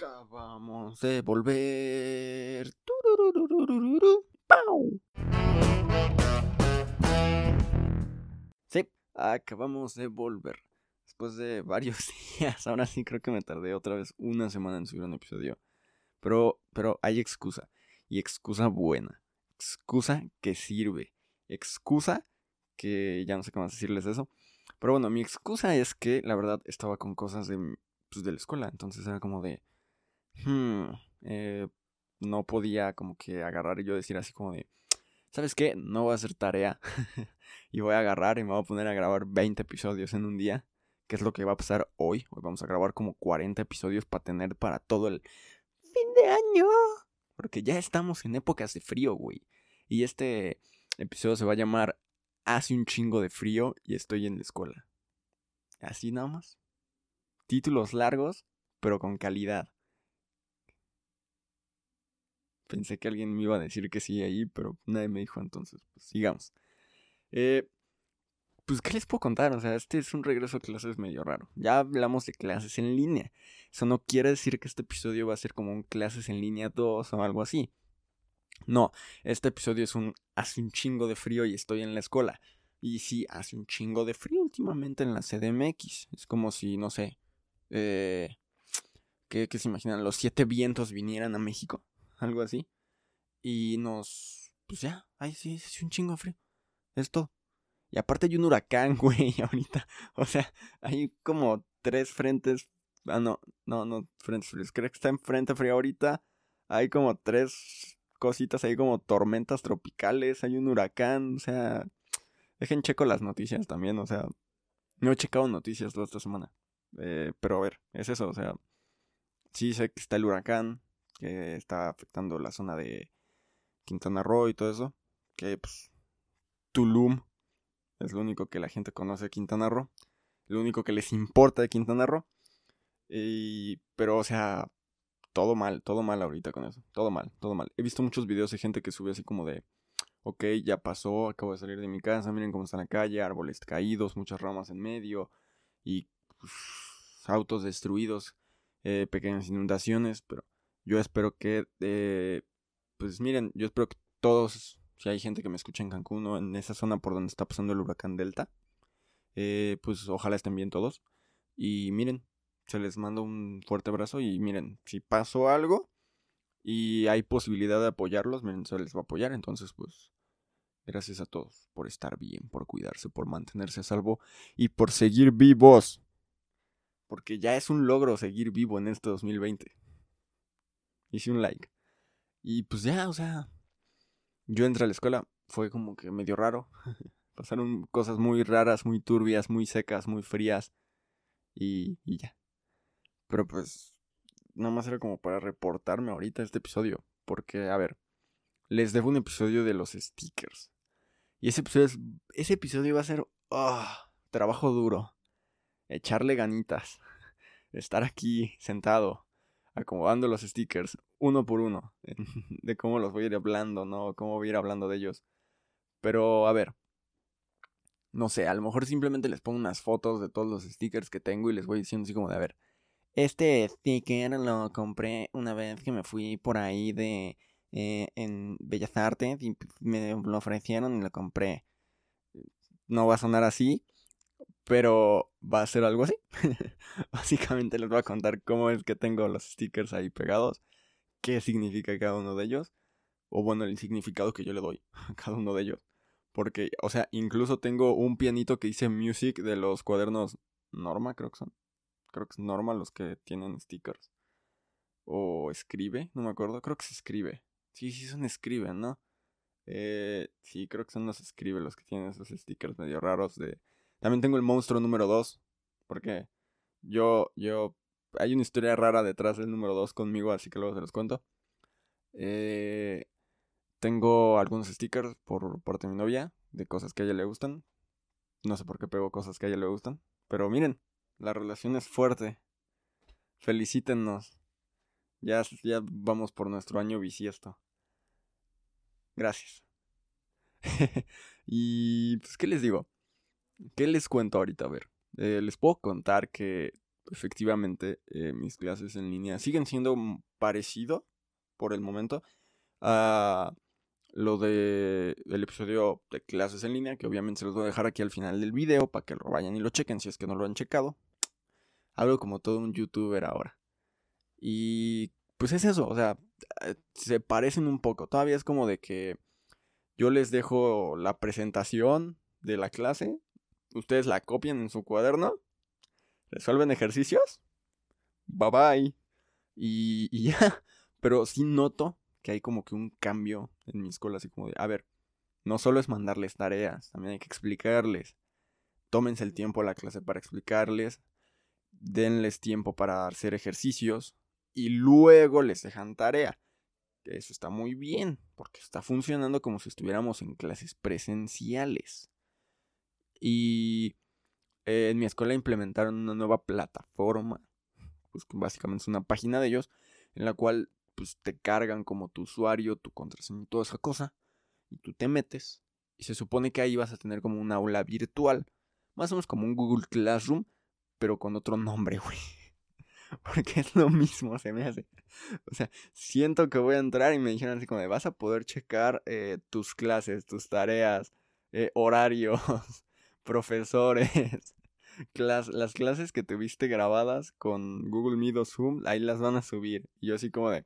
Acabamos de volver. ¡Pau! Sí, acabamos de volver. Después de varios días, ahora sí creo que me tardé otra vez una semana en subir un episodio. Pero, pero hay excusa. Y excusa buena. Excusa que sirve. Excusa que ya no sé cómo decirles eso. Pero bueno, mi excusa es que la verdad estaba con cosas de, pues, de la escuela. Entonces era como de... Hmm, eh, no podía como que agarrar y yo decir así como de... ¿Sabes qué? No voy a hacer tarea. y voy a agarrar y me voy a poner a grabar 20 episodios en un día. Que es lo que va a pasar hoy. Hoy vamos a grabar como 40 episodios para tener para todo el fin de año. Porque ya estamos en épocas de frío, güey. Y este episodio se va a llamar Hace un chingo de frío y estoy en la escuela. Así nada más. Títulos largos, pero con calidad. Pensé que alguien me iba a decir que sí ahí, pero nadie me dijo entonces. Pues sigamos. Eh, pues, ¿qué les puedo contar? O sea, este es un regreso a clases medio raro. Ya hablamos de clases en línea. Eso no quiere decir que este episodio va a ser como un clases en línea 2 o algo así. No, este episodio es un hace un chingo de frío y estoy en la escuela. Y sí, hace un chingo de frío últimamente en la CDMX. Es como si, no sé, eh, ¿qué, ¿qué se imaginan? Los siete vientos vinieran a México algo así. Y nos... Pues ya, ahí sí, es un chingo de frío. Es todo. Y aparte hay un huracán, güey, ahorita. O sea, hay como tres frentes. Ah, no, no, no, frentes fríos. Creo que está en frente frío ahorita. Hay como tres cositas ahí como tormentas tropicales. Hay un huracán. O sea, dejen checo las noticias también. O sea, no he checado noticias toda esta semana. Eh, pero a ver, es eso. O sea, sí sé que está el huracán que está afectando la zona de Quintana Roo y todo eso. Que pues Tulum es lo único que la gente conoce de Quintana Roo. Lo único que les importa de Quintana Roo. Y, pero, o sea, todo mal, todo mal ahorita con eso. Todo mal, todo mal. He visto muchos videos de gente que sube así como de, ok, ya pasó, acabo de salir de mi casa, miren cómo está la calle, árboles caídos, muchas ramas en medio y autos destruidos, eh, pequeñas inundaciones, pero yo espero que, eh, pues miren, yo espero que todos, si hay gente que me escucha en Cancún o en esa zona por donde está pasando el huracán Delta, eh, pues ojalá estén bien todos. Y miren, se les manda un fuerte abrazo y miren, si pasó algo y hay posibilidad de apoyarlos, miren, se les va a apoyar. Entonces, pues, gracias a todos por estar bien, por cuidarse, por mantenerse a salvo y por seguir vivos. Porque ya es un logro seguir vivo en este 2020 hice un like. Y pues ya, o sea, yo entré a la escuela, fue como que medio raro. Pasaron cosas muy raras, muy turbias, muy secas, muy frías. Y, y ya. Pero pues, nada más era como para reportarme ahorita este episodio. Porque, a ver, les debo un episodio de los stickers. Y ese episodio, ese episodio va a ser ah, trabajo duro. Echarle ganitas. Estar aquí sentado acomodando los stickers uno por uno, de cómo los voy a ir hablando, ¿no? Cómo voy a ir hablando de ellos. Pero, a ver, no sé, a lo mejor simplemente les pongo unas fotos de todos los stickers que tengo y les voy diciendo así como de, a ver, este sticker lo compré una vez que me fui por ahí de, eh, en Bellas Artes y me lo ofrecieron y lo compré. No va a sonar así, pero va a ser algo así. Básicamente les voy a contar cómo es que tengo los stickers ahí pegados, qué significa cada uno de ellos, o bueno, el significado que yo le doy a cada uno de ellos. Porque, o sea, incluso tengo un pianito que dice Music de los cuadernos Norma, creo que son. Creo que es Norma los que tienen stickers. O escribe, no me acuerdo. Creo que se escribe. Sí, sí, son escribe, ¿no? Eh, sí, creo que son los escribe los que tienen esos stickers medio raros de también tengo el monstruo número 2. Porque yo, yo, hay una historia rara detrás del número 2 conmigo, así que luego se los cuento. Eh, tengo algunos stickers por parte de mi novia, de cosas que a ella le gustan. No sé por qué pego cosas que a ella le gustan. Pero miren, la relación es fuerte. Felicítennos. Ya, ya vamos por nuestro año bisiesto. Gracias. y pues, ¿qué les digo? ¿Qué les cuento ahorita? A ver, eh, les puedo contar que efectivamente, eh, mis clases en línea siguen siendo parecido por el momento a lo de el episodio de clases en línea, que obviamente se los voy a dejar aquí al final del video para que lo vayan y lo chequen si es que no lo han checado. Algo como todo un youtuber ahora. Y pues es eso, o sea, eh, se parecen un poco. Todavía es como de que yo les dejo la presentación de la clase, ustedes la copian en su cuaderno, resuelven ejercicios, bye bye. Y, ya, pero sí noto que hay como que un cambio en mi escuela, así como de, a ver, no solo es mandarles tareas, también hay que explicarles. Tómense el tiempo a la clase para explicarles, denles tiempo para hacer ejercicios y luego les dejan tarea. Eso está muy bien, porque está funcionando como si estuviéramos en clases presenciales. Y eh, en mi escuela implementaron una nueva plataforma, pues básicamente es una página de ellos, en la cual pues te cargan como tu usuario, tu contraseña y toda esa cosa, y tú te metes, y se supone que ahí vas a tener como un aula virtual, más o menos como un Google Classroom, pero con otro nombre, güey. Porque es lo mismo, se me hace. O sea, siento que voy a entrar y me dijeron así como vas a poder checar eh, tus clases, tus tareas, eh, horarios, profesores. las clases que tuviste grabadas con Google Meet o Zoom, ahí las van a subir. Y yo así como de,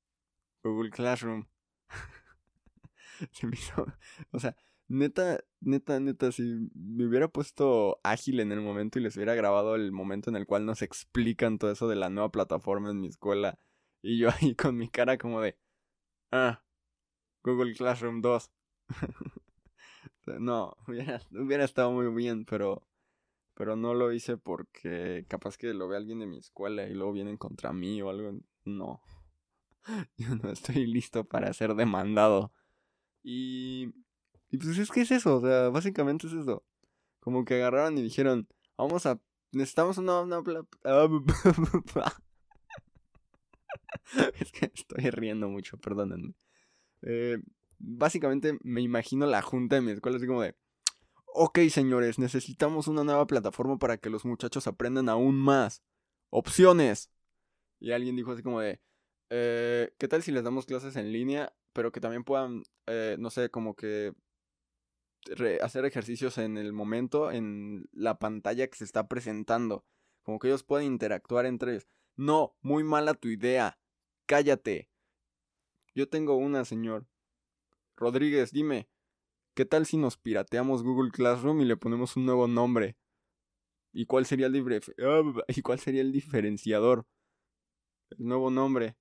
Google Classroom. O sea, neta, neta, neta, si me hubiera puesto ágil en el momento y les hubiera grabado el momento en el cual nos explican todo eso de la nueva plataforma en mi escuela, y yo ahí con mi cara como de, ah, Google Classroom 2. No, hubiera, hubiera estado muy bien, pero, pero no lo hice porque capaz que lo ve alguien de mi escuela y luego vienen contra mí o algo. No. Yo no estoy listo para ser demandado. Y y pues es que es eso, o sea, básicamente es eso. Como que agarraron y dijeron, vamos a, necesitamos una... una es que estoy riendo mucho, perdónenme. Eh, básicamente me imagino la junta de mi escuela así como de, ok señores, necesitamos una nueva plataforma para que los muchachos aprendan aún más. Opciones. Y alguien dijo así como de, eh, ¿qué tal si les damos clases en línea, pero que también puedan, eh, no sé, como que hacer ejercicios en el momento, en la pantalla que se está presentando. Como que ellos pueden interactuar entre ellos. No, muy mala tu idea. Cállate. Yo tengo una, señor. Rodríguez, dime. ¿Qué tal si nos pirateamos Google Classroom y le ponemos un nuevo nombre? ¿Y cuál sería el, ¿Y cuál sería el diferenciador? El nuevo nombre.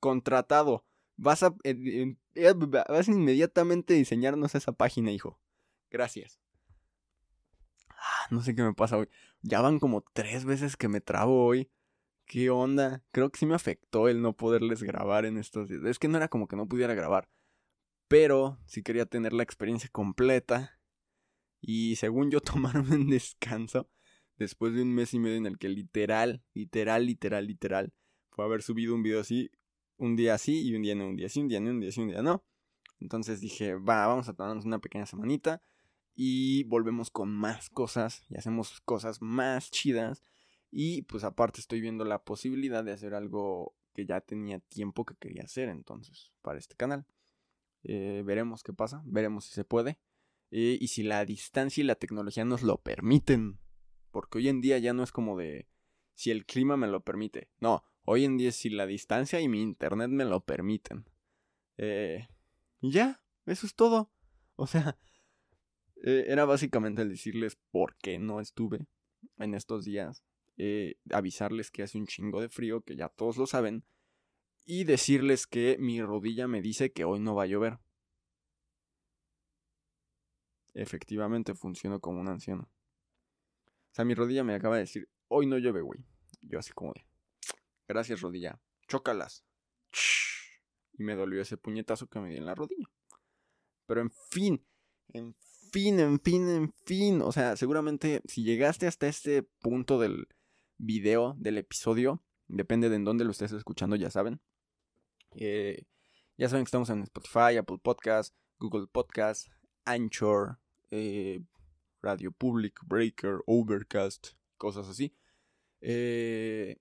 Contratado. Vas a, vas a inmediatamente diseñarnos esa página, hijo. Gracias. Ah, no sé qué me pasa hoy. Ya van como tres veces que me trabo hoy. ¿Qué onda? Creo que sí me afectó el no poderles grabar en estos días. Es que no era como que no pudiera grabar. Pero sí quería tener la experiencia completa. Y según yo tomaron un descanso. Después de un mes y medio en el que literal, literal, literal, literal. Fue haber subido un video así un día así y un día no, un día sí, un día no, un día sí, un día no. Entonces dije, va, vamos a tomarnos una pequeña semanita y volvemos con más cosas y hacemos cosas más chidas. Y pues aparte estoy viendo la posibilidad de hacer algo que ya tenía tiempo que quería hacer entonces para este canal. Eh, veremos qué pasa, veremos si se puede. Eh, y si la distancia y la tecnología nos lo permiten. Porque hoy en día ya no es como de si el clima me lo permite. No, Hoy en día si la distancia y mi internet me lo permiten. Eh, y ya, eso es todo. O sea, era básicamente el decirles por qué no estuve en estos días. Avisarles que hace un chingo de frío, que ya todos lo saben. Y decirles que mi rodilla me dice que hoy no va a llover. Efectivamente funcionó como un anciano. O sea, mi rodilla me acaba de decir, hoy no llueve, güey. Yo así como de, Gracias, rodilla. Chócalas. Y me dolió ese puñetazo que me di en la rodilla. Pero en fin, en fin, en fin, en fin. O sea, seguramente si llegaste hasta este punto del video, del episodio, depende de en dónde lo estés escuchando, ya saben. Eh, ya saben que estamos en Spotify, Apple Podcast, Google Podcast, Anchor, eh, Radio Public, Breaker, Overcast, cosas así. Eh,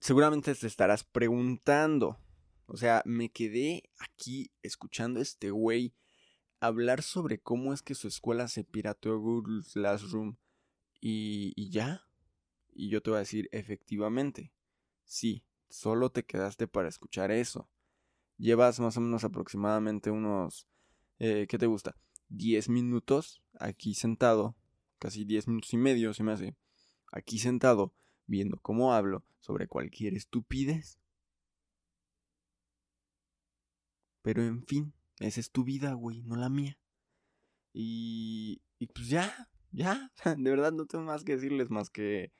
seguramente te estarás preguntando. O sea, me quedé aquí escuchando a este güey hablar sobre cómo es que su escuela se pirateó Google Classroom y, y ya. Y yo te voy a decir, efectivamente, sí, solo te quedaste para escuchar eso. Llevas más o menos aproximadamente unos, eh, ¿qué te gusta? 10 minutos aquí sentado, casi 10 minutos y medio se me hace, aquí sentado, viendo cómo hablo sobre cualquier estupidez. Pero en fin, esa es tu vida, güey, no la mía. Y, y pues ya, ya, de verdad no tengo más que decirles más que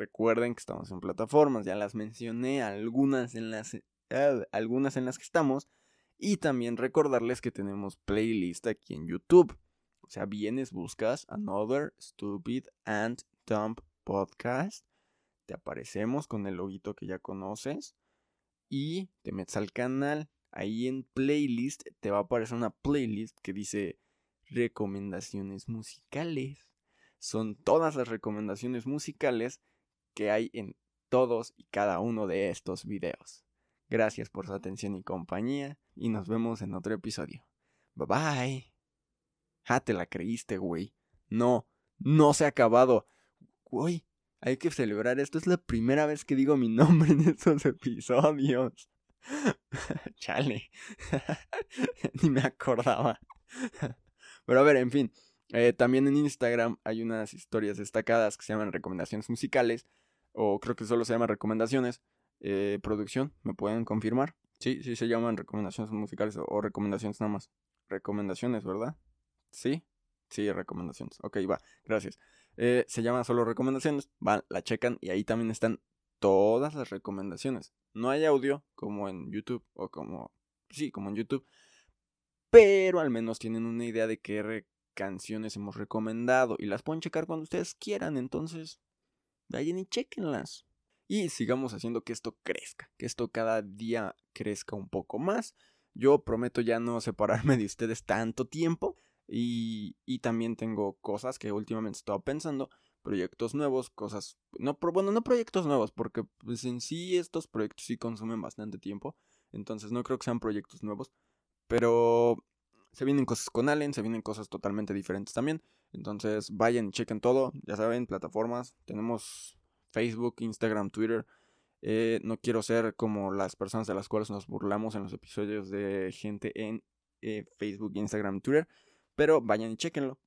recuerden que estamos en plataformas, ya las mencioné, algunas en las, eh, algunas en las que estamos. Y también recordarles que tenemos playlist aquí en YouTube. O sea, vienes, buscas Another Stupid and Dumb Podcast. Te aparecemos con el loguito que ya conoces. Y te metes al canal ahí en playlist te va a aparecer una playlist que dice recomendaciones musicales. Son todas las recomendaciones musicales que hay en todos y cada uno de estos videos. Gracias por su atención y compañía y nos vemos en otro episodio. Bye bye. Ja, te la creíste, güey. No, no se ha acabado. Güey, hay que celebrar esto. Es la primera vez que digo mi nombre en estos episodios. Chale. Ni me acordaba. Pero a ver, en fin. Eh, también en Instagram hay unas historias destacadas que se llaman recomendaciones musicales. O creo que solo se llaman recomendaciones. Eh, producción, ¿me pueden confirmar? Sí, sí se llaman recomendaciones musicales o, recomendaciones nada más. Recomendaciones, ¿verdad? Sí, sí, recomendaciones. Ok, va, gracias. Eh, se llaman solo recomendaciones, van, la checan y ahí también están todas las recomendaciones. No hay audio como en YouTube o como... Sí, como en YouTube. Pero al menos tienen una idea de qué canciones hemos recomendado y las pueden checar cuando ustedes quieran. Entonces, vayan y chequenlas. Y sigamos haciendo que esto crezca, que esto cada día crezca un poco más. Yo prometo ya no separarme de ustedes tanto tiempo. Y, y también tengo cosas que últimamente he estado pensando proyectos nuevos, cosas, no, bueno, no proyectos nuevos, porque pues en sí estos proyectos sí consumen bastante tiempo, entonces no creo que sean proyectos nuevos, pero se vienen cosas con Allen, se vienen cosas totalmente diferentes también, entonces vayan y chequen todo, ya saben, plataformas, tenemos Facebook, Instagram, Twitter, eh, no quiero ser como las personas de las cuales nos burlamos en los episodios de gente en eh, Facebook, Instagram, Twitter, pero vayan y chequenlo.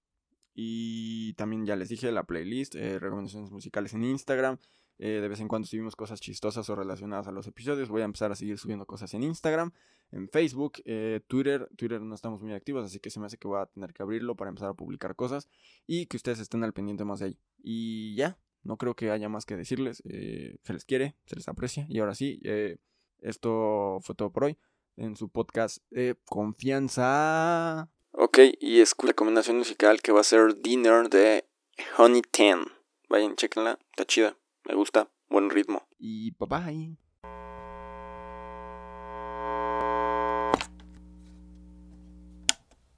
Y también ya les dije la playlist, eh, recomendaciones musicales en Instagram. Eh, de vez en cuando subimos cosas chistosas o relacionadas a los episodios. Voy a empezar a seguir subiendo cosas en Instagram, en Facebook, eh, Twitter. Twitter no estamos muy activos, así que se me hace que voy a tener que abrirlo para empezar a publicar cosas y que ustedes estén al pendiente más de ahí. Y ya, no creo que haya más que decirles. se les quiere, se les aprecia. Y ahora sí, esto fue todo por hoy en su podcast Confianza. Ok, y es la recomendación musical que va a ser Dinner de Honey Ten. Vayan, chequenla, está chida, me gusta, buen ritmo. Y bye bye.